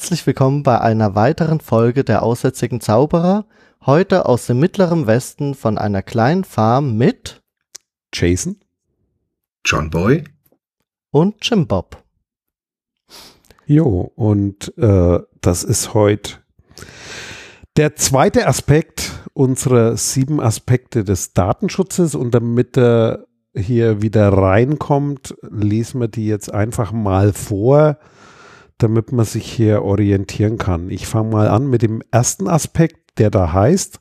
Herzlich willkommen bei einer weiteren Folge der Aussätzigen Zauberer. Heute aus dem mittleren Westen von einer kleinen Farm mit Jason, John Boy und Jim Bob. Jo, und äh, das ist heute der zweite Aspekt unserer sieben Aspekte des Datenschutzes. Und damit er hier wieder reinkommt, lesen wir die jetzt einfach mal vor, damit man sich hier orientieren kann. Ich fange mal an mit dem ersten Aspekt, der da heißt,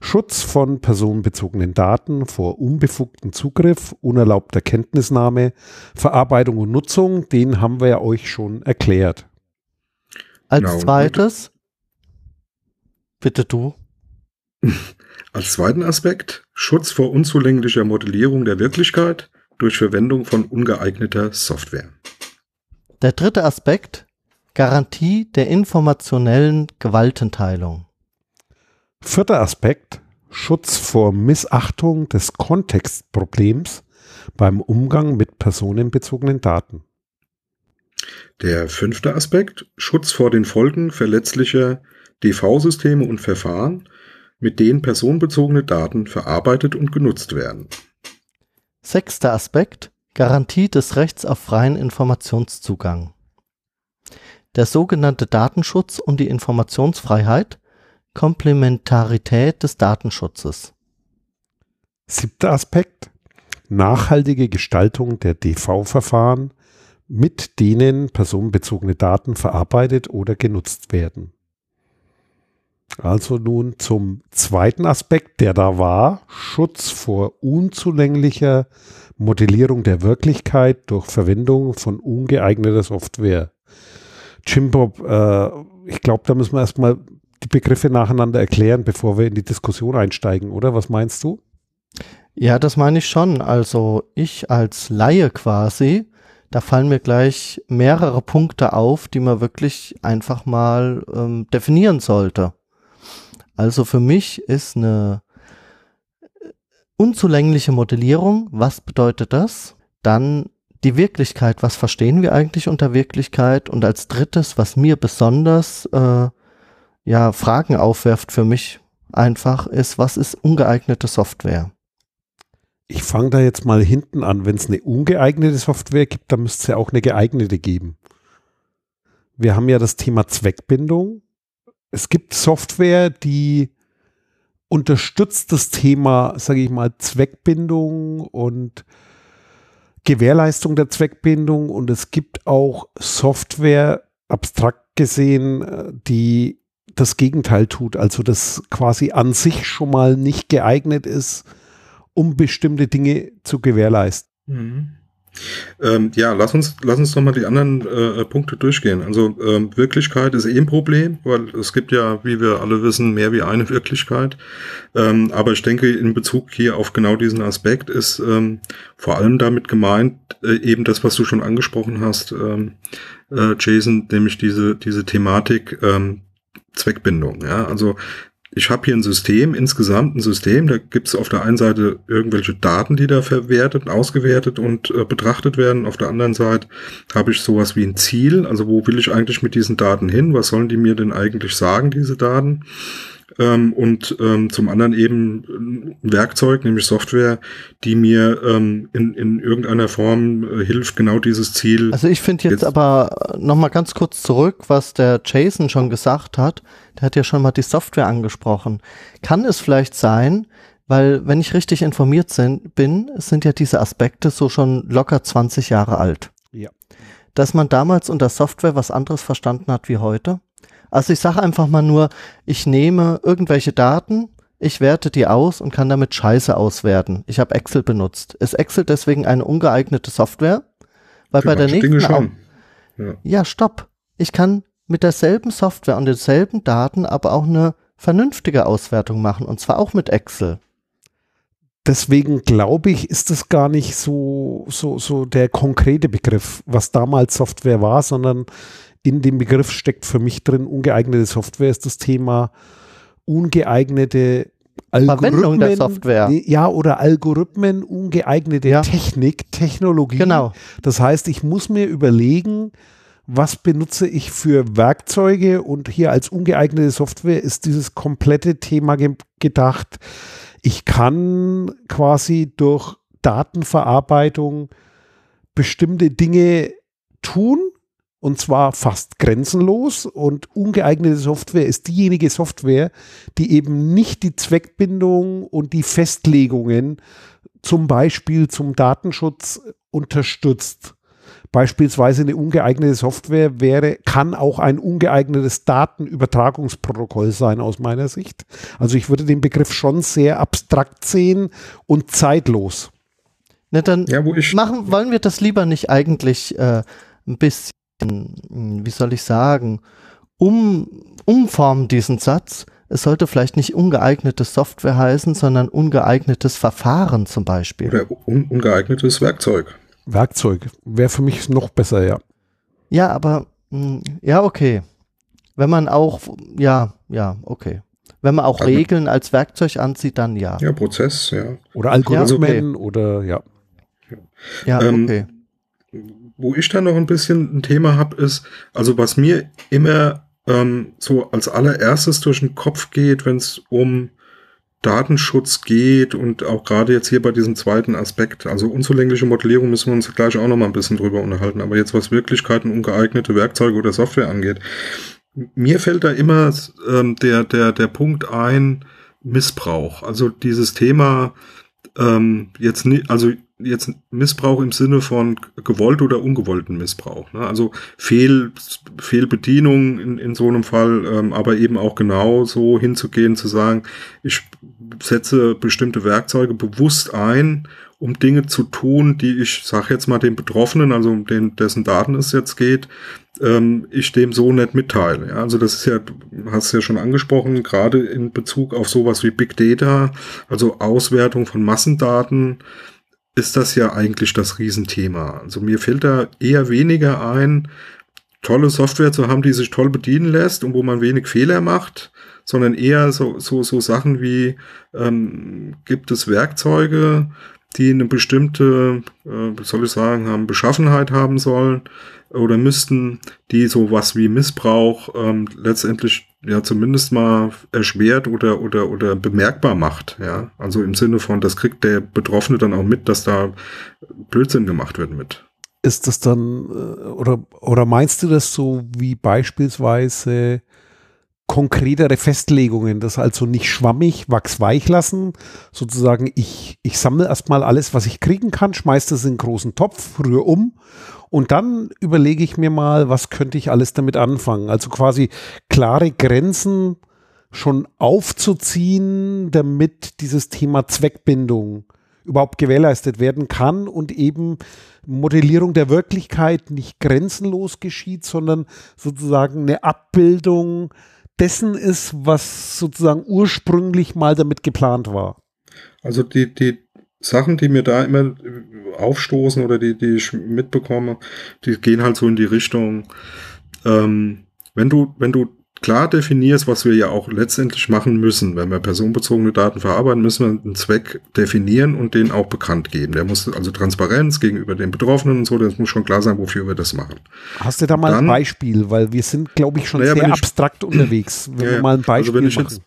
Schutz von personenbezogenen Daten vor unbefugtem Zugriff, unerlaubter Kenntnisnahme, Verarbeitung und Nutzung, den haben wir ja euch schon erklärt. Als genau. zweites, bitte du. Als zweiten Aspekt Schutz vor unzulänglicher Modellierung der Wirklichkeit durch Verwendung von ungeeigneter Software. Der dritte Aspekt Garantie der informationellen Gewaltenteilung. Vierter Aspekt Schutz vor Missachtung des Kontextproblems beim Umgang mit personenbezogenen Daten. Der fünfte Aspekt Schutz vor den Folgen verletzlicher DV-Systeme und Verfahren, mit denen personenbezogene Daten verarbeitet und genutzt werden. Sechster Aspekt Garantie des Rechts auf freien Informationszugang. Der sogenannte Datenschutz und die Informationsfreiheit Komplementarität des Datenschutzes. Siebter Aspekt. Nachhaltige Gestaltung der DV-Verfahren, mit denen personenbezogene Daten verarbeitet oder genutzt werden. Also nun zum zweiten Aspekt, der da war, Schutz vor unzulänglicher Modellierung der Wirklichkeit durch Verwendung von ungeeigneter Software. Jim Bob, äh, ich glaube, da müssen wir erstmal die Begriffe nacheinander erklären, bevor wir in die Diskussion einsteigen, oder? Was meinst du? Ja, das meine ich schon. Also ich als Laie quasi, da fallen mir gleich mehrere Punkte auf, die man wirklich einfach mal ähm, definieren sollte. Also für mich ist eine unzulängliche Modellierung, was bedeutet das? Dann die Wirklichkeit, was verstehen wir eigentlich unter Wirklichkeit? Und als drittes, was mir besonders äh, ja, Fragen aufwerft für mich einfach, ist, was ist ungeeignete Software? Ich fange da jetzt mal hinten an. Wenn es eine ungeeignete Software gibt, dann müsste es ja auch eine geeignete geben. Wir haben ja das Thema Zweckbindung. Es gibt Software, die unterstützt das Thema, sage ich mal, Zweckbindung und Gewährleistung der Zweckbindung. Und es gibt auch Software, abstrakt gesehen, äh, die das Gegenteil tut, also das quasi an sich schon mal nicht geeignet ist, um bestimmte Dinge zu gewährleisten. Mhm. Ähm, ja, lass uns, lass uns nochmal die anderen äh, Punkte durchgehen. Also ähm, Wirklichkeit ist eh ein Problem, weil es gibt ja, wie wir alle wissen, mehr wie eine Wirklichkeit. Ähm, aber ich denke, in Bezug hier auf genau diesen Aspekt ist ähm, vor allem damit gemeint, äh, eben das, was du schon angesprochen hast, ähm, äh, Jason, nämlich diese, diese Thematik, ähm, Zweckbindung. Ja? Also ich habe hier ein System, insgesamt ein System, da gibt es auf der einen Seite irgendwelche Daten, die da verwertet, ausgewertet und äh, betrachtet werden. Auf der anderen Seite habe ich sowas wie ein Ziel, also wo will ich eigentlich mit diesen Daten hin? Was sollen die mir denn eigentlich sagen, diese Daten? Ähm, und ähm, zum anderen eben ein Werkzeug, nämlich Software, die mir ähm, in, in irgendeiner Form äh, hilft, genau dieses Ziel. Also ich finde jetzt, jetzt aber nochmal ganz kurz zurück, was der Jason schon gesagt hat. Der hat ja schon mal die Software angesprochen. Kann es vielleicht sein, weil wenn ich richtig informiert sind, bin, sind ja diese Aspekte so schon locker 20 Jahre alt. Ja. Dass man damals unter Software was anderes verstanden hat wie heute? Also ich sage einfach mal nur, ich nehme irgendwelche Daten, ich werte die aus und kann damit Scheiße auswerten. Ich habe Excel benutzt. Ist Excel deswegen eine ungeeignete Software? Weil Für bei der nächsten schon. Ja. ja, stopp. Ich kann mit derselben Software und denselben Daten aber auch eine vernünftige Auswertung machen und zwar auch mit Excel. Deswegen glaube ich, ist es gar nicht so, so, so der konkrete Begriff, was damals Software war, sondern in dem Begriff steckt für mich drin, ungeeignete Software ist das Thema ungeeignete Verwendung der Software. Ja, oder Algorithmen, ungeeignete ja. Technik, Technologie. Genau. Das heißt, ich muss mir überlegen, was benutze ich für Werkzeuge und hier als ungeeignete Software ist dieses komplette Thema ge gedacht. Ich kann quasi durch Datenverarbeitung bestimmte Dinge tun und zwar fast grenzenlos und ungeeignete Software ist diejenige Software, die eben nicht die Zweckbindung und die Festlegungen zum Beispiel zum Datenschutz unterstützt. Beispielsweise eine ungeeignete Software wäre, kann auch ein ungeeignetes Datenübertragungsprotokoll sein aus meiner Sicht. Also ich würde den Begriff schon sehr abstrakt sehen und zeitlos. Na, dann ja, machen, wollen wir das lieber nicht eigentlich äh, ein bisschen, wie soll ich sagen, um, umformen diesen Satz. Es sollte vielleicht nicht ungeeignete Software heißen, sondern ungeeignetes Verfahren zum Beispiel. Oder un ungeeignetes Werkzeug. Werkzeug wäre für mich noch besser, ja. Ja, aber hm, ja, okay. Wenn man auch, ja, ja, okay. Wenn man auch also, Regeln als Werkzeug ansieht, dann ja. Ja, Prozess, ja. Oder Algorithmen ja, okay. oder ja. Ja, ähm, okay. Wo ich da noch ein bisschen ein Thema habe, ist, also was mir immer ähm, so als allererstes durch den Kopf geht, wenn es um Datenschutz geht und auch gerade jetzt hier bei diesem zweiten Aspekt, also unzulängliche Modellierung müssen wir uns gleich auch noch mal ein bisschen drüber unterhalten, aber jetzt was Wirklichkeiten ungeeignete Werkzeuge oder Software angeht, mir fällt da immer ähm, der, der, der Punkt ein, Missbrauch. Also dieses Thema, ähm, jetzt nicht, also jetzt Missbrauch im Sinne von gewollt oder ungewollten Missbrauch. Ne? Also Fehl, Fehlbedienung in, in so einem Fall, ähm, aber eben auch genau so hinzugehen, zu sagen, ich setze bestimmte Werkzeuge bewusst ein, um Dinge zu tun, die ich, sag jetzt mal, dem Betroffenen, also um den, dessen Daten es jetzt geht, ähm, ich dem so nicht mitteile. Ja, also das ist ja, hast ja schon angesprochen, gerade in Bezug auf sowas wie Big Data, also Auswertung von Massendaten, ist das ja eigentlich das Riesenthema. Also mir fällt da eher weniger ein, tolle Software zu haben, die sich toll bedienen lässt und wo man wenig Fehler macht, sondern eher so, so, so Sachen wie, ähm, gibt es Werkzeuge, die eine bestimmte, äh, soll ich sagen, haben Beschaffenheit haben sollen oder müssten, die sowas wie Missbrauch ähm, letztendlich ja zumindest mal erschwert oder oder oder bemerkbar macht, ja. Also im Sinne von, das kriegt der Betroffene dann auch mit, dass da Blödsinn gemacht wird mit. Ist das dann äh, oder oder meinst du das so wie beispielsweise konkretere Festlegungen, das also nicht schwammig, wachsweich lassen, sozusagen ich, ich sammle erstmal alles, was ich kriegen kann, schmeiße das in einen großen Topf, rühre um und dann überlege ich mir mal, was könnte ich alles damit anfangen. Also quasi klare Grenzen schon aufzuziehen, damit dieses Thema Zweckbindung überhaupt gewährleistet werden kann und eben Modellierung der Wirklichkeit nicht grenzenlos geschieht, sondern sozusagen eine Abbildung dessen ist, was sozusagen ursprünglich mal damit geplant war. Also die, die Sachen, die mir da immer aufstoßen oder die, die ich mitbekomme, die gehen halt so in die Richtung, ähm, wenn du, wenn du klar definierst, was wir ja auch letztendlich machen müssen. Wenn wir personenbezogene Daten verarbeiten, müssen wir einen Zweck definieren und den auch bekannt geben. Der muss also Transparenz gegenüber den Betroffenen und so, das muss schon klar sein, wofür wir das machen. Hast du da mal Dann, ein Beispiel? Weil wir sind, glaube ich, schon naja, sehr abstrakt ich, unterwegs. Wenn ja, wir mal ein Beispiel also wenn ich machen. Jetzt,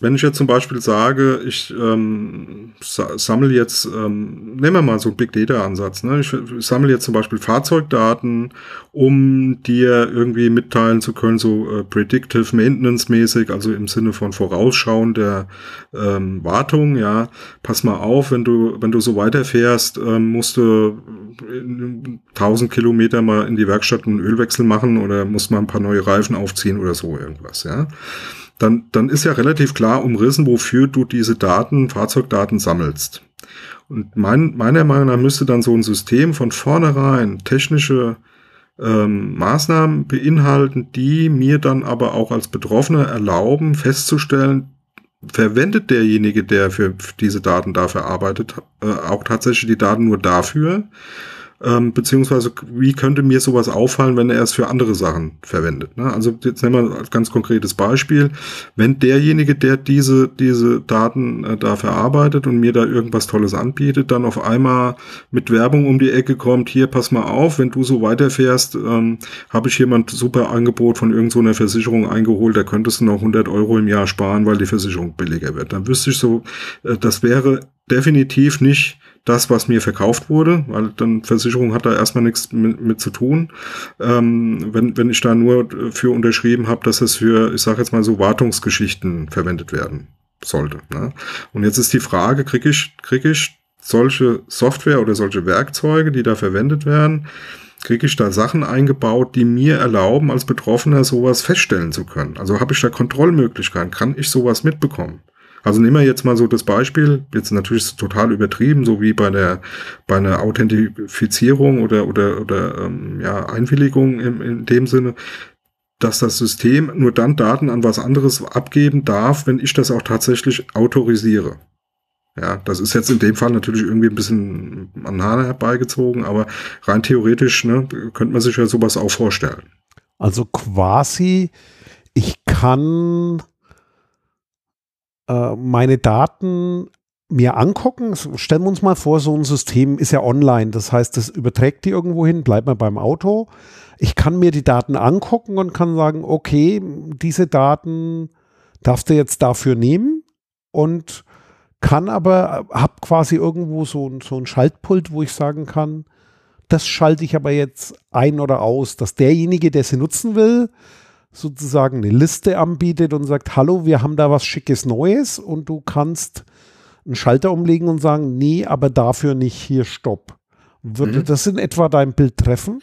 wenn ich jetzt zum Beispiel sage, ich ähm, sammle jetzt, ähm, nehmen wir mal so einen Big Data Ansatz, ne? ich, sammle jetzt zum Beispiel Fahrzeugdaten, um dir irgendwie mitteilen zu können, so äh, Predictive Maintenance mäßig, also im Sinne von Vorausschauen der ähm, Wartung, ja, pass mal auf, wenn du, wenn du so weiterfährst, ähm, musst du 1000 Kilometer mal in die Werkstatt einen Ölwechsel machen oder musst mal ein paar neue Reifen aufziehen oder so irgendwas, ja dann, dann ist ja relativ klar umrissen, wofür du diese Daten, Fahrzeugdaten sammelst. Und mein, meiner Meinung nach müsste dann so ein System von vornherein technische ähm, Maßnahmen beinhalten, die mir dann aber auch als Betroffener erlauben, festzustellen, verwendet derjenige, der für diese Daten dafür arbeitet, äh, auch tatsächlich die Daten nur dafür, ähm, beziehungsweise wie könnte mir sowas auffallen, wenn er es für andere Sachen verwendet. Ne? Also jetzt nehmen wir ein ganz konkretes Beispiel. Wenn derjenige, der diese, diese Daten äh, da verarbeitet und mir da irgendwas Tolles anbietet, dann auf einmal mit Werbung um die Ecke kommt, hier pass mal auf, wenn du so weiterfährst, ähm, habe ich jemand super Angebot von irgendeiner so Versicherung eingeholt, da könntest du noch 100 Euro im Jahr sparen, weil die Versicherung billiger wird. Dann wüsste ich so, äh, das wäre definitiv nicht das, was mir verkauft wurde, weil dann Versicherung hat da erstmal nichts mit, mit zu tun. Ähm, wenn, wenn ich da nur für unterschrieben habe, dass es für, ich sage jetzt mal so, Wartungsgeschichten verwendet werden sollte. Ne? Und jetzt ist die Frage, kriege ich, krieg ich solche Software oder solche Werkzeuge, die da verwendet werden, kriege ich da Sachen eingebaut, die mir erlauben, als Betroffener sowas feststellen zu können. Also habe ich da Kontrollmöglichkeiten, kann ich sowas mitbekommen? Also nehmen wir jetzt mal so das Beispiel, jetzt natürlich total übertrieben, so wie bei der bei einer Authentifizierung oder oder oder ähm, ja Einwilligung im, in dem Sinne, dass das System nur dann Daten an was anderes abgeben darf, wenn ich das auch tatsächlich autorisiere. Ja, das ist jetzt in dem Fall natürlich irgendwie ein bisschen an Nane herbeigezogen, aber rein theoretisch ne, könnte man sich ja sowas auch vorstellen. Also quasi, ich kann äh, meine Daten mir angucken. Stellen wir uns mal vor, so ein System ist ja online. Das heißt, das überträgt die irgendwo hin, bleibt mal beim Auto. Ich kann mir die Daten angucken und kann sagen, okay, diese Daten darfst du jetzt dafür nehmen und kann aber, hab quasi irgendwo so, so ein Schaltpult, wo ich sagen kann, das schalte ich aber jetzt ein oder aus, dass derjenige, der sie nutzen will, sozusagen eine Liste anbietet und sagt, hallo, wir haben da was Schickes Neues und du kannst einen Schalter umlegen und sagen, nee, aber dafür nicht, hier Stopp. Würde mhm. das in etwa dein Bild treffen?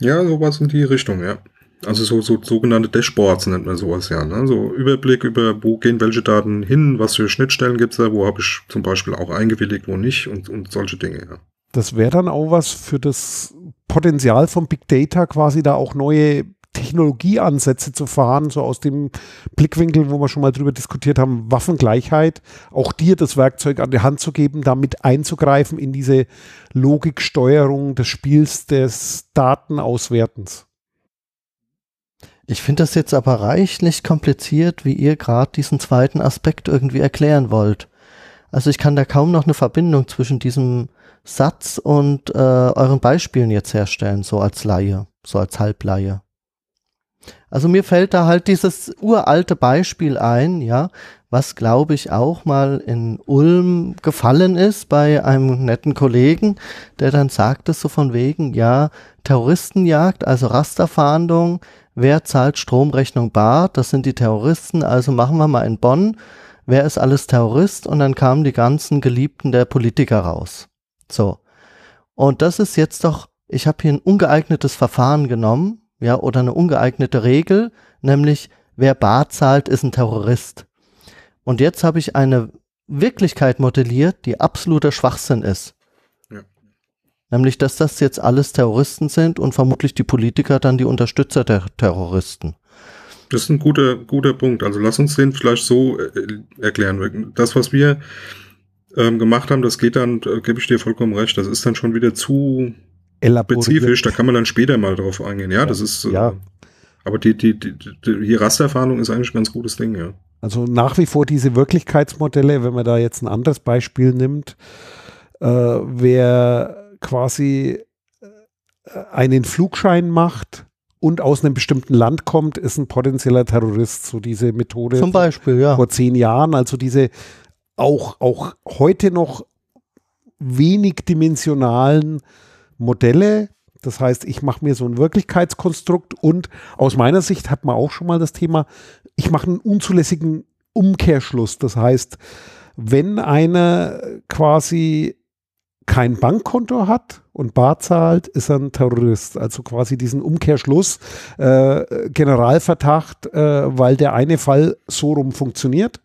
Ja, sowas in die Richtung, ja. Also so, so sogenannte Dashboards nennt man sowas ja. Ne? So Überblick über, wo gehen welche Daten hin, was für Schnittstellen gibt es da, wo habe ich zum Beispiel auch eingewilligt, wo nicht und, und solche Dinge, ja. Das wäre dann auch was für das Potenzial von Big Data, quasi da auch neue Technologieansätze zu fahren, so aus dem Blickwinkel, wo wir schon mal drüber diskutiert haben, Waffengleichheit, auch dir das Werkzeug an die Hand zu geben, damit einzugreifen in diese Logiksteuerung des Spiels des Datenauswertens. Ich finde das jetzt aber reichlich kompliziert, wie ihr gerade diesen zweiten Aspekt irgendwie erklären wollt. Also ich kann da kaum noch eine Verbindung zwischen diesem Satz und äh, euren Beispielen jetzt herstellen, so als Laie, so als Halblaie. Also mir fällt da halt dieses uralte Beispiel ein, ja, was glaube ich auch mal in Ulm gefallen ist bei einem netten Kollegen, der dann sagte so von wegen, ja, Terroristenjagd, also Rasterfahndung, wer zahlt Stromrechnung bar? Das sind die Terroristen, also machen wir mal in Bonn, wer ist alles Terrorist? Und dann kamen die ganzen Geliebten der Politiker raus. So. Und das ist jetzt doch, ich habe hier ein ungeeignetes Verfahren genommen, ja, oder eine ungeeignete Regel, nämlich wer bar zahlt, ist ein Terrorist. Und jetzt habe ich eine Wirklichkeit modelliert, die absoluter Schwachsinn ist. Ja. Nämlich, dass das jetzt alles Terroristen sind und vermutlich die Politiker dann die Unterstützer der Terroristen. Das ist ein guter, guter Punkt. Also lass uns den vielleicht so äh, erklären. Das, was wir ähm, gemacht haben, das geht dann, äh, gebe ich dir vollkommen recht, das ist dann schon wieder zu spezifisch, da kann man dann später mal drauf eingehen. Ja, ja das ist. Äh, ja. Aber die, die, die, die Rastererfahrung ist eigentlich ein ganz gutes Ding, ja. Also nach wie vor diese Wirklichkeitsmodelle, wenn man da jetzt ein anderes Beispiel nimmt, äh, wer quasi äh, einen Flugschein macht und aus einem bestimmten Land kommt, ist ein potenzieller Terrorist. So diese Methode Zum Beispiel, ja. vor zehn Jahren, also diese auch, auch heute noch wenig dimensionalen Modelle. Das heißt, ich mache mir so ein Wirklichkeitskonstrukt und aus meiner Sicht hat man auch schon mal das Thema, ich mache einen unzulässigen Umkehrschluss. Das heißt, wenn einer quasi kein Bankkonto hat und bar zahlt, ist er ein Terrorist. Also quasi diesen Umkehrschluss, äh, Generalverdacht, äh, weil der eine Fall so rum funktioniert,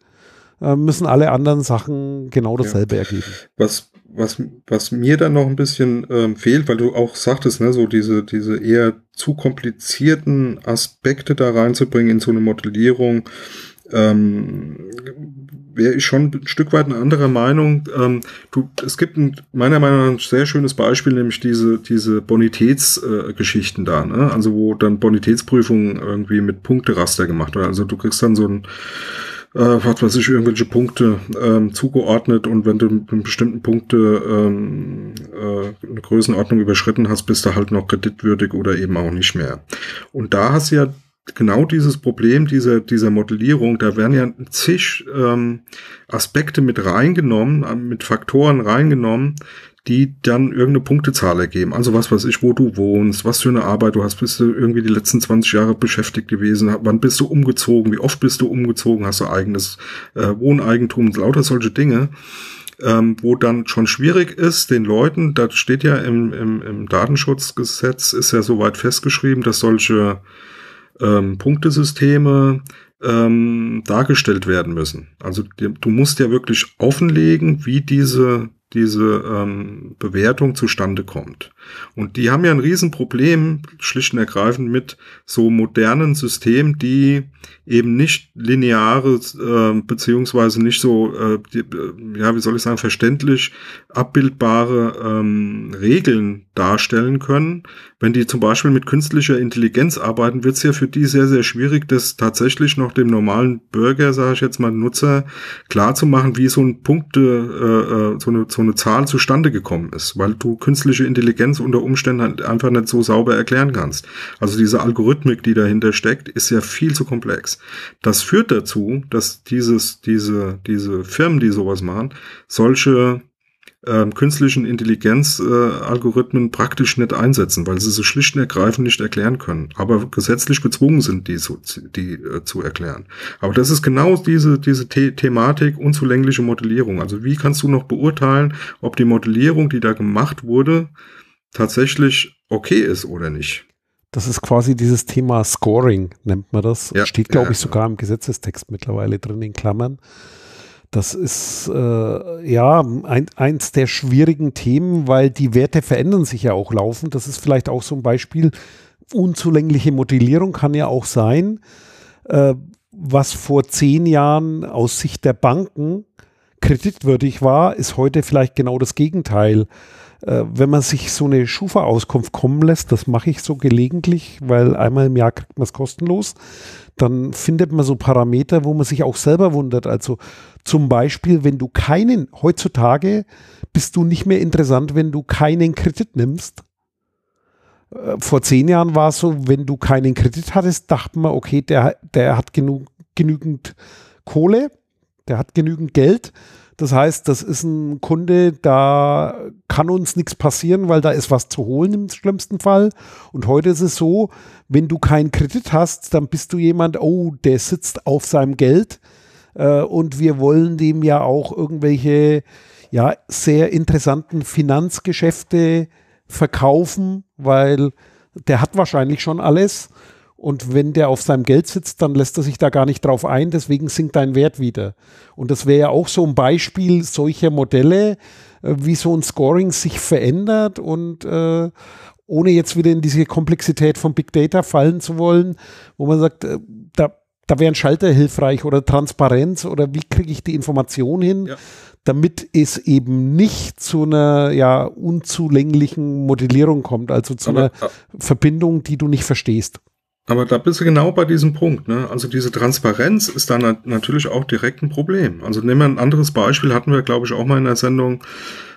äh, müssen alle anderen Sachen genau dasselbe ja. ergeben. Was was, was mir dann noch ein bisschen ähm, fehlt, weil du auch sagtest, ne, so diese, diese eher zu komplizierten Aspekte da reinzubringen in so eine Modellierung. Ähm, wäre ich schon ein Stück weit eine andere Meinung. Ähm, du, es gibt ein, meiner Meinung nach ein sehr schönes Beispiel, nämlich diese, diese Bonitätsgeschichten äh, da, ne? Also wo dann Bonitätsprüfungen irgendwie mit Punkteraster gemacht werden. Also du kriegst dann so ein äh, was weiß ich, irgendwelche Punkte ähm, zugeordnet und wenn du mit bestimmten Punkte ähm, äh, eine Größenordnung überschritten hast, bist du halt noch kreditwürdig oder eben auch nicht mehr. Und da hast du ja genau dieses Problem dieser, dieser Modellierung, da werden ja zig ähm, Aspekte mit reingenommen, äh, mit Faktoren reingenommen, die dann irgendeine Punktezahl ergeben. Also was weiß ich, wo du wohnst, was für eine Arbeit du hast, bist du irgendwie die letzten 20 Jahre beschäftigt gewesen, wann bist du umgezogen, wie oft bist du umgezogen, hast du eigenes äh, Wohneigentum, lauter solche Dinge. Ähm, wo dann schon schwierig ist, den Leuten, da steht ja im, im, im Datenschutzgesetz, ist ja soweit festgeschrieben, dass solche ähm, Punktesysteme ähm, dargestellt werden müssen. Also du musst ja wirklich offenlegen, wie diese diese ähm, Bewertung zustande kommt. Und die haben ja ein Riesenproblem, schlicht und ergreifend, mit so modernen Systemen, die eben nicht lineare, äh, beziehungsweise nicht so, äh, die, äh, ja, wie soll ich sagen, verständlich abbildbare ähm, Regeln darstellen können. Wenn die zum Beispiel mit künstlicher Intelligenz arbeiten, wird es ja für die sehr, sehr schwierig, das tatsächlich noch dem normalen Bürger, sage ich jetzt mal, Nutzer, klar zu machen, wie so ein Punkte, äh, äh so, eine, so eine Zahl zustande gekommen ist, weil du künstliche Intelligenz unter Umständen halt einfach nicht so sauber erklären kannst. Also diese Algorithmik, die dahinter steckt, ist ja viel zu komplex. Das führt dazu, dass dieses, diese, diese Firmen, die sowas machen, solche ähm, künstlichen Intelligenz-Algorithmen äh, praktisch nicht einsetzen, weil sie sie schlicht und ergreifend nicht erklären können, aber gesetzlich gezwungen sind, die, zu, die äh, zu erklären. Aber das ist genau diese, diese The Thematik unzulängliche Modellierung. Also wie kannst du noch beurteilen, ob die Modellierung, die da gemacht wurde, tatsächlich okay ist oder nicht? Das ist quasi dieses Thema Scoring, nennt man das. Ja, Steht, glaube ja, ich, sogar im Gesetzestext mittlerweile drin in Klammern. Das ist äh, ja ein, eins der schwierigen Themen, weil die Werte verändern sich ja auch laufend. Das ist vielleicht auch so ein Beispiel. Unzulängliche Modellierung kann ja auch sein, äh, was vor zehn Jahren aus Sicht der Banken kreditwürdig war, ist heute vielleicht genau das Gegenteil. Äh, wenn man sich so eine Schufa-Auskunft kommen lässt, das mache ich so gelegentlich, weil einmal im Jahr kriegt man es kostenlos, dann findet man so Parameter, wo man sich auch selber wundert. Also zum Beispiel, wenn du keinen, heutzutage bist du nicht mehr interessant, wenn du keinen Kredit nimmst. Äh, vor zehn Jahren war es so, wenn du keinen Kredit hattest, dachte man, okay, der, der hat genug, genügend Kohle, der hat genügend Geld das heißt, das ist ein Kunde, da kann uns nichts passieren, weil da ist was zu holen im schlimmsten Fall. Und heute ist es so, wenn du keinen Kredit hast, dann bist du jemand, oh, der sitzt auf seinem Geld. Äh, und wir wollen dem ja auch irgendwelche ja, sehr interessanten Finanzgeschäfte verkaufen, weil der hat wahrscheinlich schon alles. Und wenn der auf seinem Geld sitzt, dann lässt er sich da gar nicht drauf ein, deswegen sinkt dein Wert wieder. Und das wäre ja auch so ein Beispiel solcher Modelle, äh, wie so ein Scoring sich verändert und äh, ohne jetzt wieder in diese Komplexität von Big Data fallen zu wollen, wo man sagt, äh, da, da wäre ein Schalter hilfreich oder Transparenz oder wie kriege ich die Information hin, ja. damit es eben nicht zu einer ja, unzulänglichen Modellierung kommt, also zu Aber, einer Verbindung, die du nicht verstehst. Aber da bist du genau bei diesem Punkt. Ne? Also diese Transparenz ist dann natürlich auch direkt ein Problem. Also nehmen wir ein anderes Beispiel, hatten wir, glaube ich, auch mal in der Sendung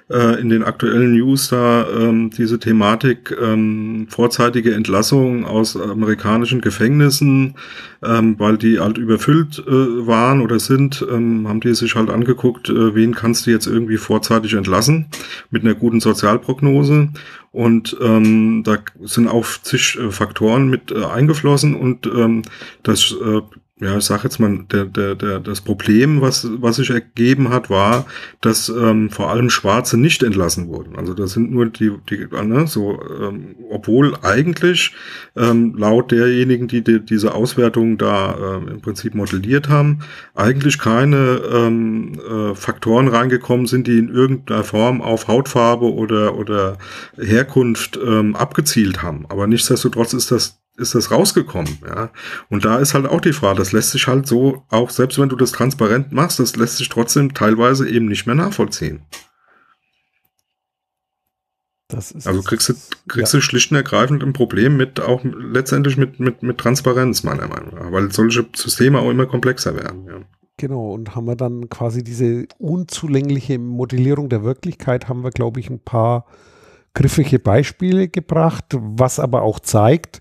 äh, in den aktuellen News da ähm, diese Thematik ähm, vorzeitige Entlassung aus amerikanischen Gefängnissen, ähm, weil die halt überfüllt äh, waren oder sind, ähm, haben die sich halt angeguckt, äh, wen kannst du jetzt irgendwie vorzeitig entlassen mit einer guten Sozialprognose. Und ähm, da sind auch zig äh, Faktoren mit äh, eingeflossen und ähm, das äh, ja, ich sag jetzt mal, der, der, der, das Problem, was, was sich ergeben hat, war, dass ähm, vor allem Schwarze nicht entlassen wurden. Also das sind nur die, die ne, so, ähm, obwohl eigentlich ähm, laut derjenigen, die, die diese Auswertung da ähm, im Prinzip modelliert haben, eigentlich keine ähm, äh, Faktoren reingekommen sind, die in irgendeiner Form auf Hautfarbe oder, oder Herkunft ähm, abgezielt haben. Aber nichtsdestotrotz ist das ist das rausgekommen, ja. Und da ist halt auch die Frage, das lässt sich halt so, auch selbst wenn du das transparent machst, das lässt sich trotzdem teilweise eben nicht mehr nachvollziehen. also kriegst du, kriegst ja. du schlicht und ergreifend ein Problem mit auch letztendlich mit, mit, mit Transparenz, meiner Meinung nach, weil solche Systeme auch immer komplexer werden, ja. Genau, und haben wir dann quasi diese unzulängliche Modellierung der Wirklichkeit, haben wir, glaube ich, ein paar griffige Beispiele gebracht, was aber auch zeigt,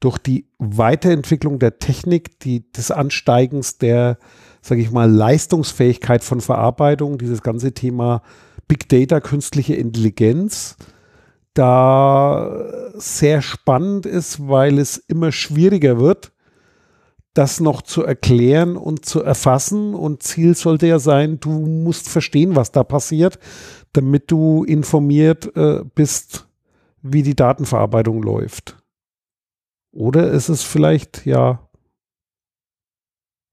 durch die Weiterentwicklung der Technik, die, des Ansteigens der, sage ich mal, Leistungsfähigkeit von Verarbeitung, dieses ganze Thema Big Data, künstliche Intelligenz, da sehr spannend ist, weil es immer schwieriger wird, das noch zu erklären und zu erfassen. Und Ziel sollte ja sein, du musst verstehen, was da passiert, damit du informiert äh, bist, wie die Datenverarbeitung läuft. Oder ist es vielleicht ja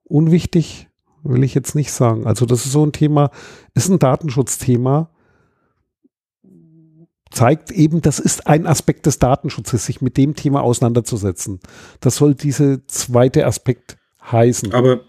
unwichtig, will ich jetzt nicht sagen. Also das ist so ein Thema, ist ein Datenschutzthema, zeigt eben, das ist ein Aspekt des Datenschutzes, sich mit dem Thema auseinanderzusetzen. Das soll dieser zweite Aspekt heißen. Aber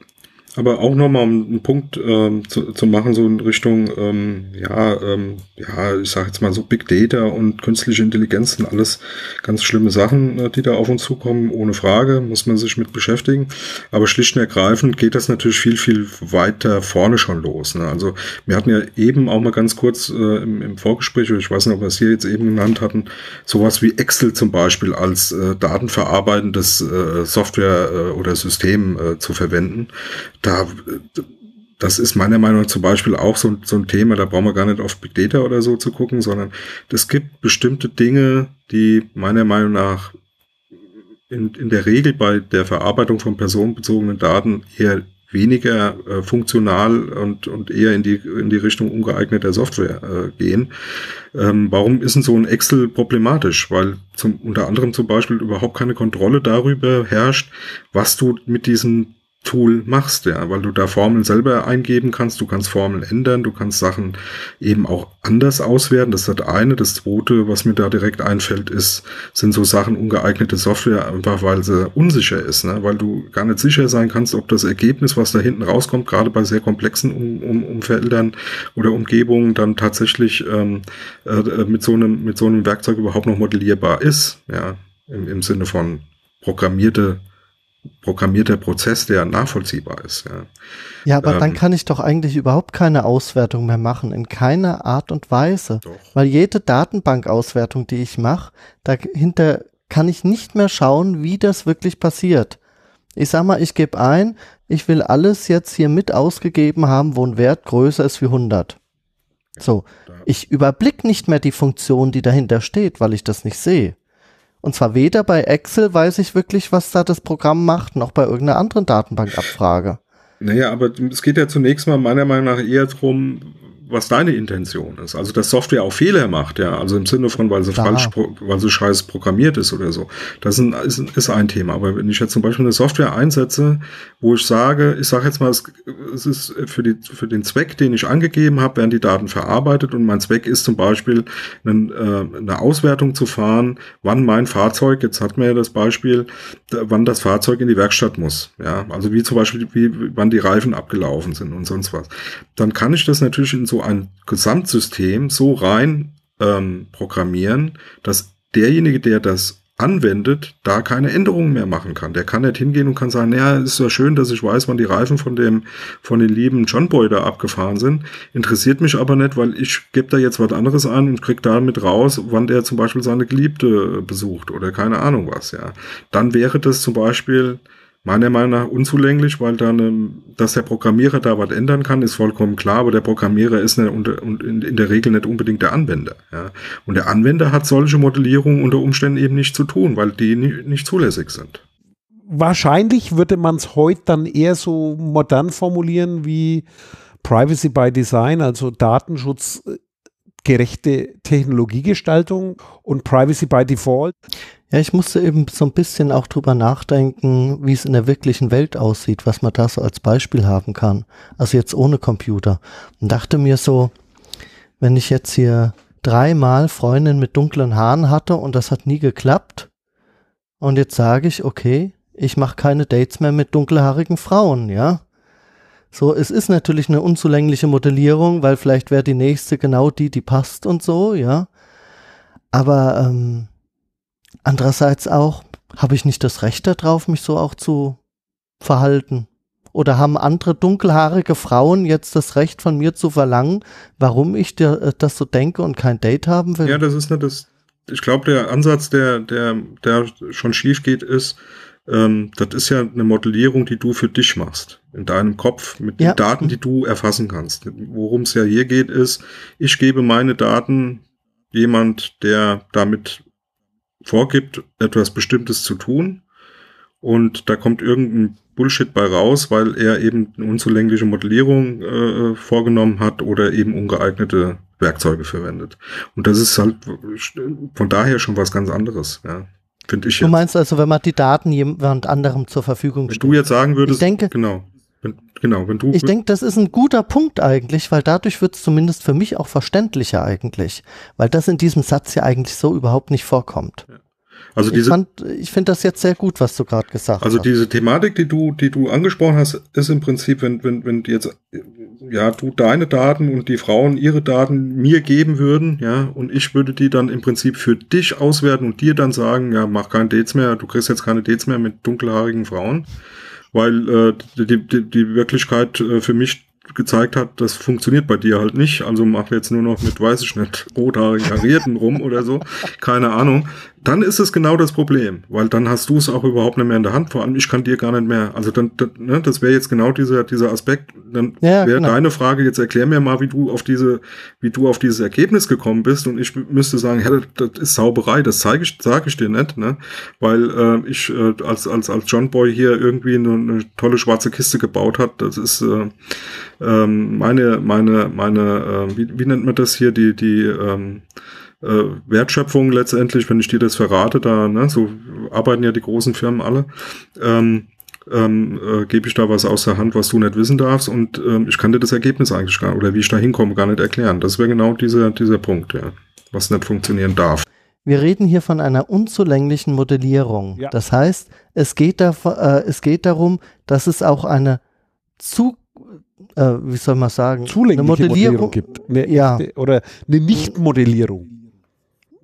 aber auch nochmal um einen Punkt ähm, zu, zu machen, so in Richtung, ähm, ja, ähm, ja, ich sage jetzt mal so Big Data und künstliche Intelligenz sind alles ganz schlimme Sachen, äh, die da auf uns zukommen, ohne Frage, muss man sich mit beschäftigen. Aber schlicht und ergreifend geht das natürlich viel, viel weiter vorne schon los. Ne? Also wir hatten ja eben auch mal ganz kurz äh, im, im Vorgespräch, ich weiß nicht, ob wir es hier jetzt eben genannt hatten, sowas wie Excel zum Beispiel als äh, datenverarbeitendes äh, Software äh, oder System äh, zu verwenden da, das ist meiner Meinung nach zum Beispiel auch so, so ein Thema, da brauchen wir gar nicht auf Big Data oder so zu gucken, sondern es gibt bestimmte Dinge, die meiner Meinung nach in, in der Regel bei der Verarbeitung von personenbezogenen Daten eher weniger äh, funktional und, und eher in die, in die Richtung ungeeigneter Software äh, gehen. Ähm, warum ist denn so ein Excel problematisch? Weil zum, unter anderem zum Beispiel überhaupt keine Kontrolle darüber herrscht, was du mit diesen Tool machst, ja, weil du da Formeln selber eingeben kannst, du kannst Formeln ändern, du kannst Sachen eben auch anders auswerten. Das ist das eine. Das zweite, was mir da direkt einfällt, ist, sind so Sachen ungeeignete Software, einfach weil sie unsicher ist, ne? weil du gar nicht sicher sein kannst, ob das Ergebnis, was da hinten rauskommt, gerade bei sehr komplexen um um Umfeldern oder Umgebungen, dann tatsächlich ähm, äh, mit so einem mit so einem Werkzeug überhaupt noch modellierbar ist, ja, im, im Sinne von programmierte programmierter Prozess, der nachvollziehbar ist. Ja, ja aber ähm, dann kann ich doch eigentlich überhaupt keine Auswertung mehr machen, in keiner Art und Weise. Doch. Weil jede Datenbankauswertung, die ich mache, dahinter kann ich nicht mehr schauen, wie das wirklich passiert. Ich sag mal, ich gebe ein, ich will alles jetzt hier mit ausgegeben haben, wo ein Wert größer ist wie 100. So, ich überblick nicht mehr die Funktion, die dahinter steht, weil ich das nicht sehe. Und zwar weder bei Excel weiß ich wirklich, was da das Programm macht, noch bei irgendeiner anderen Datenbankabfrage. Naja, aber es geht ja zunächst mal meiner Meinung nach eher darum, was deine Intention ist. Also, dass Software auch Fehler macht, ja. Also im Sinne von, weil sie da. falsch, weil sie scheiße programmiert ist oder so. Das ist ein, ist ein Thema. Aber wenn ich jetzt zum Beispiel eine Software einsetze, wo ich sage, ich sage jetzt mal, es, es ist für, die, für den Zweck, den ich angegeben habe, werden die Daten verarbeitet und mein Zweck ist zum Beispiel, einen, äh, eine Auswertung zu fahren, wann mein Fahrzeug, jetzt hat man ja das Beispiel, wann das Fahrzeug in die Werkstatt muss. Ja, also wie zum Beispiel, wie, wann die Reifen abgelaufen sind und sonst was. Dann kann ich das natürlich in so ein Gesamtsystem so rein ähm, programmieren, dass derjenige, der das anwendet, da keine Änderungen mehr machen kann. Der kann nicht hingehen und kann sagen, ja, ist ja schön, dass ich weiß, wann die Reifen von dem, von den lieben John Boy da abgefahren sind. Interessiert mich aber nicht, weil ich gebe da jetzt was anderes an und krieg damit raus, wann der zum Beispiel seine Geliebte besucht oder keine Ahnung was, ja. Dann wäre das zum Beispiel meiner Meinung nach unzulänglich, weil dann, ähm, dass der Programmierer da was ändern kann, ist vollkommen klar, aber der Programmierer ist in der Regel nicht unbedingt der Anwender. Ja. Und der Anwender hat solche Modellierungen unter Umständen eben nicht zu tun, weil die nicht zulässig sind. Wahrscheinlich würde man es heute dann eher so modern formulieren wie Privacy by Design, also datenschutzgerechte Technologiegestaltung und Privacy by Default. Ja, ich musste eben so ein bisschen auch drüber nachdenken, wie es in der wirklichen Welt aussieht, was man da so als Beispiel haben kann. Also jetzt ohne Computer. Und dachte mir so, wenn ich jetzt hier dreimal Freundin mit dunklen Haaren hatte und das hat nie geklappt, Und jetzt sage ich, okay, ich mache keine Dates mehr mit dunkelhaarigen Frauen, ja. So, es ist natürlich eine unzulängliche Modellierung, weil vielleicht wäre die nächste genau die, die passt und so, ja. Aber ähm, andererseits auch, habe ich nicht das Recht darauf, mich so auch zu verhalten? Oder haben andere dunkelhaarige Frauen jetzt das Recht von mir zu verlangen, warum ich dir, äh, das so denke und kein Date haben will? Ja, das ist nicht das. Ich glaube, der Ansatz, der, der, der schon schief geht, ist, ähm, das ist ja eine Modellierung, die du für dich machst. In deinem Kopf, mit ja. den Daten, die du erfassen kannst. Worum es ja hier geht, ist, ich gebe meine Daten jemand, der damit vorgibt, etwas Bestimmtes zu tun. Und da kommt irgendein Bullshit bei raus, weil er eben eine unzulängliche Modellierung äh, vorgenommen hat oder eben ungeeignete Werkzeuge verwendet. Und das ist halt von daher schon was ganz anderes, ja. Finde ich. Du meinst also, wenn man die Daten jemand anderem zur Verfügung stellt? Wenn du jetzt sagen würdest, ich denke, genau. Wenn, genau, wenn du. Ich denke, das ist ein guter Punkt eigentlich, weil dadurch wird es zumindest für mich auch verständlicher eigentlich. Weil das in diesem Satz ja eigentlich so überhaupt nicht vorkommt. Ja. Also diese, ich, fand, ich finde das jetzt sehr gut, was du gerade gesagt also hast. Also diese Thematik, die du, die du angesprochen hast, ist im Prinzip, wenn, wenn, wenn jetzt, ja, du deine Daten und die Frauen ihre Daten mir geben würden, ja, und ich würde die dann im Prinzip für dich auswerten und dir dann sagen, ja, mach keine Dates mehr, du kriegst jetzt keine Dates mehr mit dunkelhaarigen Frauen, weil äh, die, die, die Wirklichkeit äh, für mich gezeigt hat, das funktioniert bei dir halt nicht. Also mach jetzt nur noch mit, weiß ich nicht, rothaarigen Arierten rum oder so. Keine Ahnung dann ist es genau das Problem, weil dann hast du es auch überhaupt nicht mehr in der Hand. Vor allem, ich kann dir gar nicht mehr, also dann, dann ne, das wäre jetzt genau dieser, dieser Aspekt. Dann ja, wäre genau. deine Frage, jetzt erklär mir mal, wie du auf diese, wie du auf dieses Ergebnis gekommen bist. Und ich müsste sagen, ja, das, das ist Sauberei, das zeige ich, sage ich dir nicht, ne? Weil äh, ich äh, als, als, als John Boy hier irgendwie eine, eine tolle schwarze Kiste gebaut hat. Das ist äh, ähm, meine, meine, meine, äh, wie, wie nennt man das hier, die, die, ähm, äh, Wertschöpfung letztendlich, wenn ich dir das verrate, da, ne, so arbeiten ja die großen Firmen alle, ähm, ähm, äh, gebe ich da was aus der Hand, was du nicht wissen darfst und ähm, ich kann dir das Ergebnis eigentlich gar oder wie ich da hinkomme, gar nicht erklären. Das wäre genau dieser, dieser Punkt, ja, was nicht funktionieren darf. Wir reden hier von einer unzulänglichen Modellierung. Ja. Das heißt, es geht, da, äh, es geht darum, dass es auch eine zu, äh, wie soll man sagen, zulängliche eine Modellierung, Modellierung gibt. Eine ja. Echte, oder eine Nicht-Modellierung.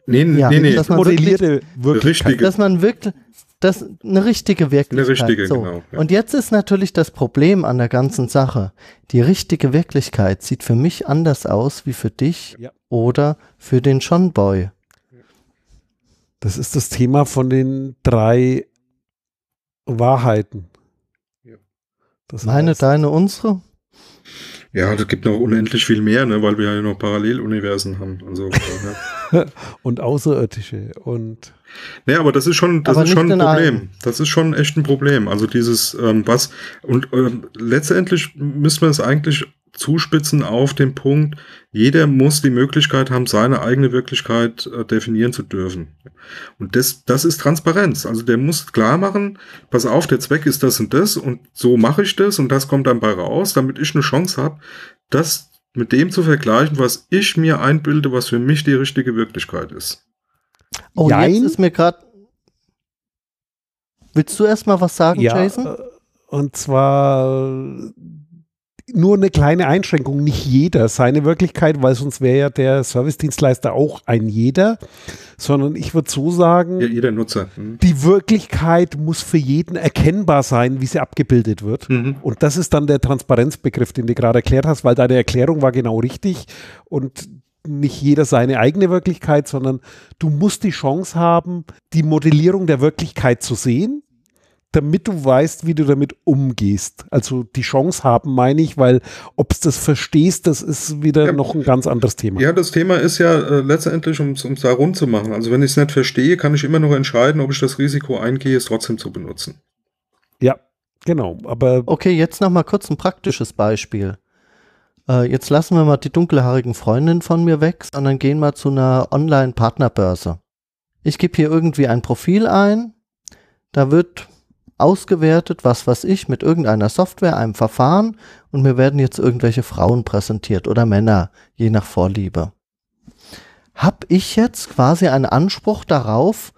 Nee, nee, ja, nee, nee. Dass man modellierte wirklich. Dass man wirklich, das eine richtige Wirklichkeit. Eine richtige, so. genau. Ja. Und jetzt ist natürlich das Problem an der ganzen Sache. Die richtige Wirklichkeit sieht für mich anders aus wie für dich ja. oder für den John Boy. Das ist das Thema von den drei Wahrheiten. Ja. Meine, heißt, deine, unsere? Ja, das gibt noch unendlich viel mehr, ne, weil wir ja noch Paralleluniversen haben. Also, ja. und Außerirdische und. Nee, aber das ist schon, das ist schon ein Problem. Das ist schon echt ein Problem. Also dieses, ähm, was, und ähm, letztendlich müssen wir es eigentlich zuspitzen auf den Punkt, jeder muss die Möglichkeit haben, seine eigene Wirklichkeit äh, definieren zu dürfen. Und das, das ist Transparenz. Also der muss klar machen, pass auf, der Zweck ist das und das und so mache ich das und das kommt dann bei raus, damit ich eine Chance habe, das mit dem zu vergleichen, was ich mir einbilde, was für mich die richtige Wirklichkeit ist. Oh, Jein. jetzt ist mir gerade. Willst du erst mal was sagen, ja, Jason? Äh, und zwar nur eine kleine Einschränkung, nicht jeder seine Wirklichkeit, weil sonst wäre ja der Servicedienstleister auch ein jeder, sondern ich würde so sagen, ja, jeder Nutzer. Mhm. Die Wirklichkeit muss für jeden erkennbar sein, wie sie abgebildet wird. Mhm. Und das ist dann der Transparenzbegriff, den du gerade erklärt hast, weil deine Erklärung war genau richtig und nicht jeder seine eigene Wirklichkeit, sondern du musst die Chance haben, die Modellierung der Wirklichkeit zu sehen damit du weißt, wie du damit umgehst. Also die Chance haben, meine ich, weil ob es das verstehst, das ist wieder ja. noch ein ganz anderes Thema. Ja, das Thema ist ja äh, letztendlich, um es da rund zu machen. Also wenn ich es nicht verstehe, kann ich immer noch entscheiden, ob ich das Risiko eingehe, es trotzdem zu benutzen. Ja, genau. Aber okay, jetzt noch mal kurz ein praktisches Beispiel. Äh, jetzt lassen wir mal die dunkelhaarigen Freundinnen von mir weg, sondern gehen mal zu einer Online-Partnerbörse. Ich gebe hier irgendwie ein Profil ein. Da wird ausgewertet, was weiß ich, mit irgendeiner Software, einem Verfahren und mir werden jetzt irgendwelche Frauen präsentiert oder Männer, je nach Vorliebe. Hab ich jetzt quasi einen Anspruch darauf,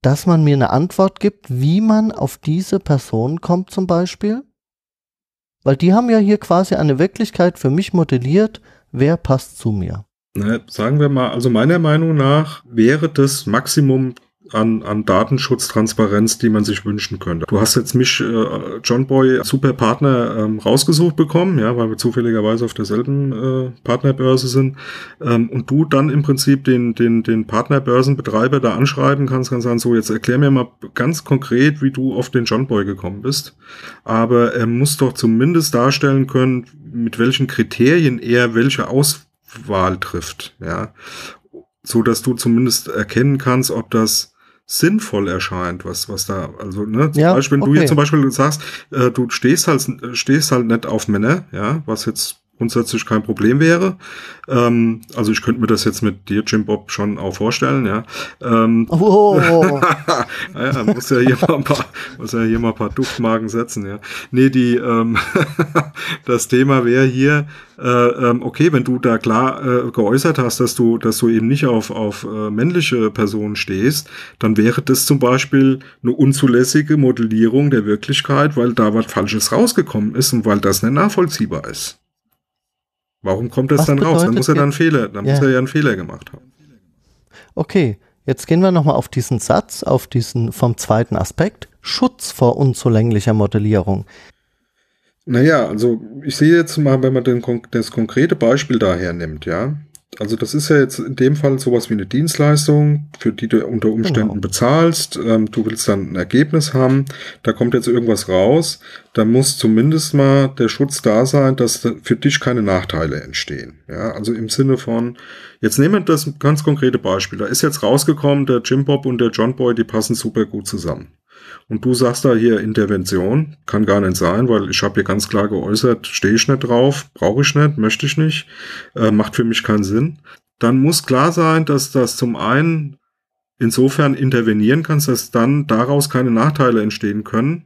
dass man mir eine Antwort gibt, wie man auf diese Person kommt zum Beispiel? Weil die haben ja hier quasi eine Wirklichkeit für mich modelliert, wer passt zu mir. Na, sagen wir mal, also meiner Meinung nach wäre das Maximum an, an Datenschutztransparenz, die man sich wünschen könnte. Du hast jetzt mich, äh, John Boy, super Partner ähm, rausgesucht bekommen, ja, weil wir zufälligerweise auf derselben äh, Partnerbörse sind. Ähm, und du dann im Prinzip den, den, den Partnerbörsenbetreiber da anschreiben kannst, kannst sagen, so, jetzt erklär mir mal ganz konkret, wie du auf den John Boy gekommen bist. Aber er muss doch zumindest darstellen können, mit welchen Kriterien er welche Auswahl trifft, ja so dass du zumindest erkennen kannst, ob das sinnvoll erscheint, was, was da, also, ne, zum ja, Beispiel, wenn okay. du jetzt zum Beispiel sagst, äh, du stehst halt, stehst halt nicht auf Männer, ja, was jetzt grundsätzlich kein Problem wäre. Ähm, also ich könnte mir das jetzt mit dir, Jim Bob, schon auch vorstellen, ja. Ähm, oh. naja, muss ja hier mal ein paar, muss ja hier mal ein paar Duftmarken setzen, ja. Nee, die, ähm, das Thema wäre hier, äh, ähm, okay, wenn du da klar äh, geäußert hast, dass du, dass du eben nicht auf, auf äh, männliche Personen stehst, dann wäre das zum Beispiel eine unzulässige Modellierung der Wirklichkeit, weil da was Falsches rausgekommen ist und weil das nicht nachvollziehbar ist. Warum kommt das Was dann raus? Dann muss er dann Fehler, dann ja. muss er ja einen Fehler gemacht haben. Okay, jetzt gehen wir nochmal auf diesen Satz, auf diesen vom zweiten Aspekt. Schutz vor unzulänglicher Modellierung. Naja, also ich sehe jetzt mal, wenn man den, das konkrete Beispiel daher nimmt, ja, also das ist ja jetzt in dem Fall sowas wie eine Dienstleistung, für die du unter Umständen genau. bezahlst. Ähm, du willst dann ein Ergebnis haben, da kommt jetzt irgendwas raus. Da muss zumindest mal der Schutz da sein, dass für dich keine Nachteile entstehen. Ja, also im Sinne von, jetzt nehmen wir das ganz konkrete Beispiel. Da ist jetzt rausgekommen, der Jim Bob und der John Boy, die passen super gut zusammen. Und du sagst da hier Intervention, kann gar nicht sein, weil ich habe hier ganz klar geäußert, stehe ich nicht drauf, brauche ich nicht, möchte ich nicht, äh, macht für mich keinen Sinn. Dann muss klar sein, dass das zum einen insofern intervenieren kannst, dass dann daraus keine Nachteile entstehen können,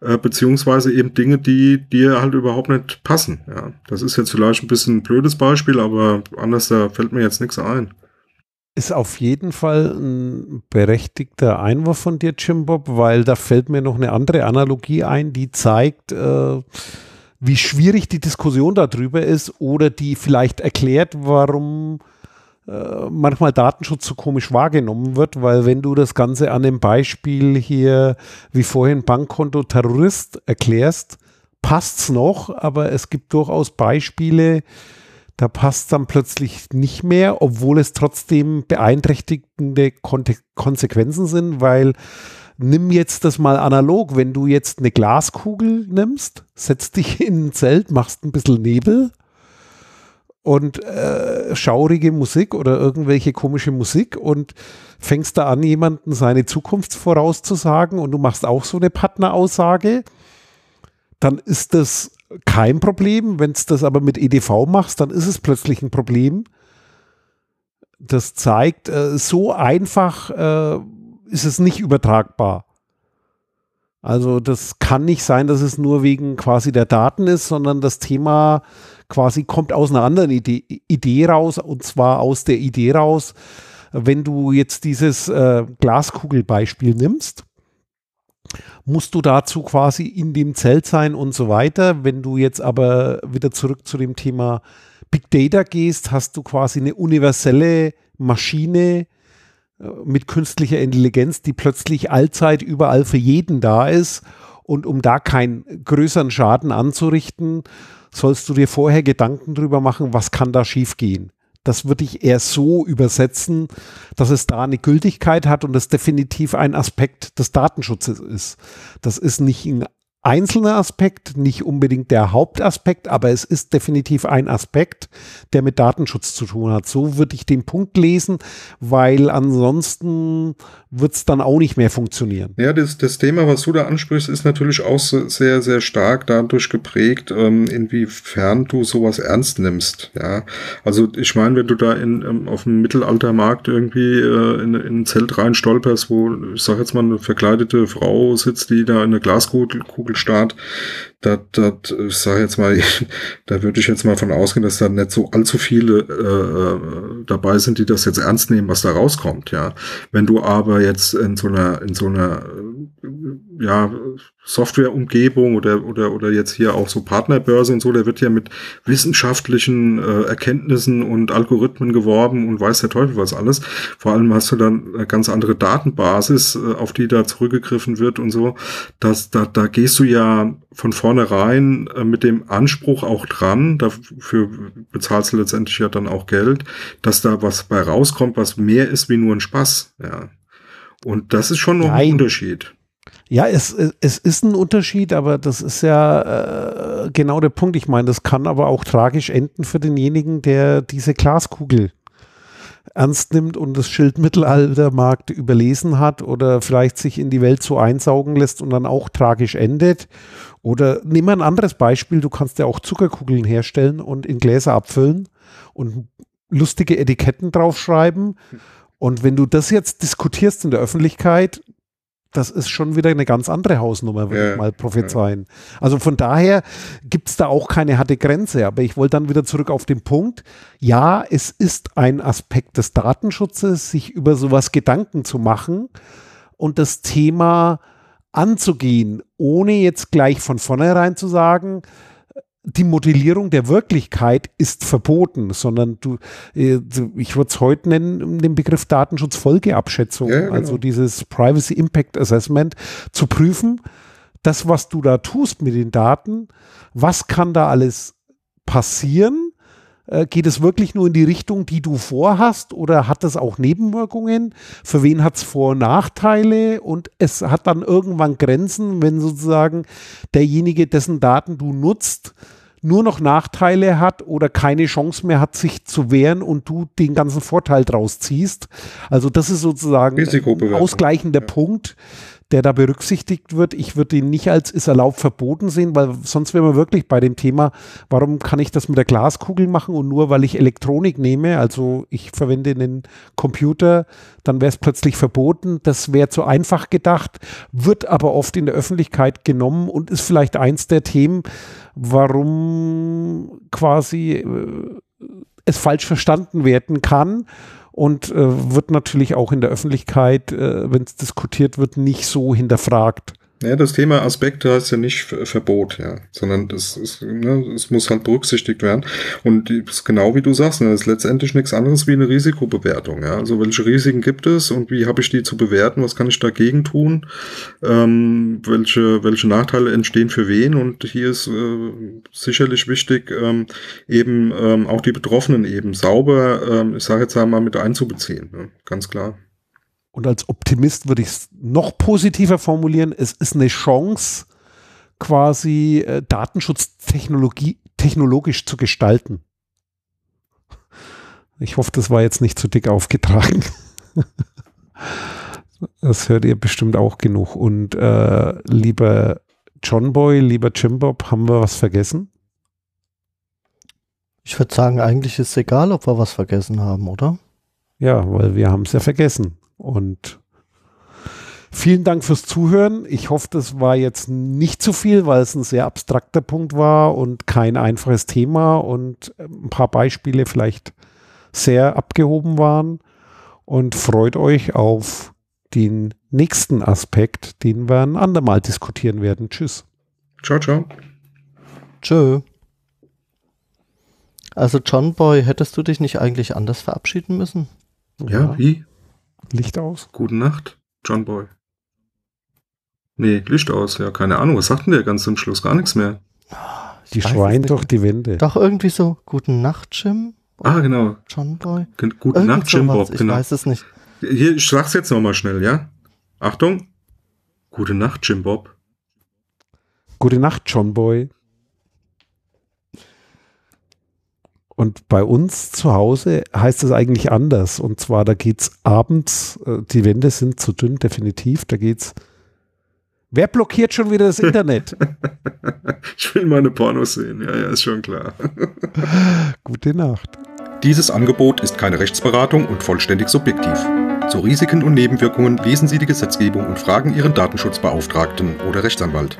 äh, beziehungsweise eben Dinge, die dir halt überhaupt nicht passen. Ja, das ist jetzt vielleicht ein bisschen ein blödes Beispiel, aber anders da fällt mir jetzt nichts ein ist auf jeden Fall ein berechtigter Einwurf von dir, Jim Bob, weil da fällt mir noch eine andere Analogie ein, die zeigt, äh, wie schwierig die Diskussion darüber ist oder die vielleicht erklärt, warum äh, manchmal Datenschutz so komisch wahrgenommen wird, weil wenn du das Ganze an dem Beispiel hier, wie vorhin Bankkonto Terrorist erklärst, passt's noch, aber es gibt durchaus Beispiele, da passt dann plötzlich nicht mehr, obwohl es trotzdem beeinträchtigende Konsequenzen sind, weil nimm jetzt das mal analog, wenn du jetzt eine Glaskugel nimmst, setzt dich in ein Zelt, machst ein bisschen Nebel und äh, schaurige Musik oder irgendwelche komische Musik und fängst da an, jemanden seine Zukunft vorauszusagen und du machst auch so eine Partneraussage, dann ist das kein Problem. Wenn es das aber mit EDV machst, dann ist es plötzlich ein Problem. Das zeigt, äh, so einfach äh, ist es nicht übertragbar. Also das kann nicht sein, dass es nur wegen quasi der Daten ist, sondern das Thema quasi kommt aus einer anderen Idee, Idee raus und zwar aus der Idee raus, wenn du jetzt dieses äh, Glaskugelbeispiel nimmst musst du dazu quasi in dem Zelt sein und so weiter. Wenn du jetzt aber wieder zurück zu dem Thema Big Data gehst, hast du quasi eine universelle Maschine äh, mit künstlicher Intelligenz, die plötzlich allzeit überall für jeden da ist. Und um da keinen größeren Schaden anzurichten, sollst du dir vorher Gedanken drüber machen, was kann da schiefgehen das würde ich eher so übersetzen, dass es da eine Gültigkeit hat und das definitiv ein Aspekt des Datenschutzes ist. Das ist nicht ein einzelner Aspekt, nicht unbedingt der Hauptaspekt, aber es ist definitiv ein Aspekt, der mit Datenschutz zu tun hat. So würde ich den Punkt lesen, weil ansonsten wird es dann auch nicht mehr funktionieren. Ja, das, das Thema, was du da ansprichst, ist natürlich auch sehr, sehr stark dadurch geprägt, ähm, inwiefern du sowas ernst nimmst. Ja, also ich meine, wenn du da in, ähm, auf dem Mittelaltermarkt irgendwie äh, in, in ein Zelt rein stolperst, wo, ich sag jetzt mal, eine verkleidete Frau sitzt, die da in eine Glaskugel Start, da, da, ich sage jetzt mal, da würde ich jetzt mal von ausgehen, dass da nicht so allzu viele äh, äh, dabei sind, die das jetzt ernst nehmen, was da rauskommt, ja. Wenn du aber jetzt in so einer, in so einer, ja, Softwareumgebung oder, oder, oder jetzt hier auch so Partnerbörse und so, der wird ja mit wissenschaftlichen äh, Erkenntnissen und Algorithmen geworben und weiß der Teufel was alles. Vor allem hast du dann eine ganz andere Datenbasis, äh, auf die da zurückgegriffen wird und so. Das, da, da gehst du ja von vornherein äh, mit dem Anspruch auch dran, dafür bezahlst du letztendlich ja dann auch Geld, dass da was bei rauskommt, was mehr ist wie nur ein Spaß. Ja. Und das ist schon noch Nein. ein Unterschied. Ja, es, es ist ein Unterschied, aber das ist ja äh, genau der Punkt. Ich meine, das kann aber auch tragisch enden für denjenigen, der diese Glaskugel ernst nimmt und das Schild Mittelaltermarkt überlesen hat oder vielleicht sich in die Welt so einsaugen lässt und dann auch tragisch endet. Oder nimm mal ein anderes Beispiel, du kannst ja auch Zuckerkugeln herstellen und in Gläser abfüllen und lustige Etiketten draufschreiben. Und wenn du das jetzt diskutierst in der Öffentlichkeit, das ist schon wieder eine ganz andere Hausnummer, würde ja, ich mal prophezeien. Ja. Also von daher gibt es da auch keine harte Grenze. Aber ich wollte dann wieder zurück auf den Punkt. Ja, es ist ein Aspekt des Datenschutzes, sich über sowas Gedanken zu machen und das Thema anzugehen, ohne jetzt gleich von vornherein zu sagen, die Modellierung der Wirklichkeit ist verboten, sondern du, äh, ich würde es heute nennen, den Begriff Datenschutzfolgeabschätzung, ja, genau. also dieses Privacy Impact Assessment, zu prüfen, das, was du da tust mit den Daten, was kann da alles passieren äh, geht es wirklich nur in die Richtung, die du vorhast oder hat es auch Nebenwirkungen? Für wen hat es Vor- und Nachteile? Und es hat dann irgendwann Grenzen, wenn sozusagen derjenige, dessen Daten du nutzt, nur noch Nachteile hat oder keine Chance mehr hat, sich zu wehren und du den ganzen Vorteil draus ziehst. Also das ist sozusagen ein ausgleichender ja. Punkt, der da berücksichtigt wird. Ich würde ihn nicht als ist erlaubt verboten sehen, weil sonst wären wir wirklich bei dem Thema, warum kann ich das mit der Glaskugel machen und nur weil ich Elektronik nehme, also ich verwende einen Computer, dann wäre es plötzlich verboten. Das wäre zu einfach gedacht, wird aber oft in der Öffentlichkeit genommen und ist vielleicht eins der Themen, warum quasi äh, es falsch verstanden werden kann und äh, wird natürlich auch in der Öffentlichkeit, äh, wenn es diskutiert wird, nicht so hinterfragt. Ja, das Thema Aspekte heißt ja nicht Verbot, ja, sondern das ist, ne, es muss halt berücksichtigt werden. Und ist genau wie du sagst, ne, das ist letztendlich nichts anderes wie eine Risikobewertung. Ja, also welche Risiken gibt es und wie habe ich die zu bewerten? Was kann ich dagegen tun? Ähm, welche welche Nachteile entstehen für wen? Und hier ist äh, sicherlich wichtig, ähm, eben ähm, auch die Betroffenen eben sauber, ähm, ich sage jetzt einmal mit einzubeziehen. Ne? Ganz klar. Und als Optimist würde ich es noch positiver formulieren. Es ist eine Chance, quasi äh, Datenschutztechnologie technologisch zu gestalten. Ich hoffe, das war jetzt nicht zu dick aufgetragen. das hört ihr bestimmt auch genug. Und äh, lieber John Boy, lieber Jim Bob, haben wir was vergessen? Ich würde sagen, eigentlich ist es egal, ob wir was vergessen haben, oder? Ja, weil wir haben es ja vergessen. Und vielen Dank fürs Zuhören. Ich hoffe, das war jetzt nicht zu viel, weil es ein sehr abstrakter Punkt war und kein einfaches Thema und ein paar Beispiele vielleicht sehr abgehoben waren. Und freut euch auf den nächsten Aspekt, den wir ein andermal diskutieren werden. Tschüss. Ciao, ciao. Tschö. Also John Boy, hättest du dich nicht eigentlich anders verabschieden müssen? Ja, ja. wie? Licht aus. Gute Nacht, John Boy. Nee, Licht aus, ja, keine Ahnung. Was sagt denn der ganz zum Schluss? Gar nichts mehr. Die schreien doch die Wände. Doch irgendwie so, guten Nacht, Jim. Ah, genau. John Boy. Guten Nacht, Jim Bob. Genau. Ich weiß es nicht. Hier, ich sag's jetzt nochmal schnell, ja? Achtung. Gute Nacht, Jim Bob. Gute Nacht, John Boy. Und bei uns zu Hause heißt es eigentlich anders. Und zwar, da geht es abends, äh, die Wände sind zu dünn, definitiv. Da geht es. Wer blockiert schon wieder das Internet? ich will meine Pornos sehen, ja, ja, ist schon klar. Gute Nacht. Dieses Angebot ist keine Rechtsberatung und vollständig subjektiv. Zu Risiken und Nebenwirkungen lesen Sie die Gesetzgebung und fragen Ihren Datenschutzbeauftragten oder Rechtsanwalt.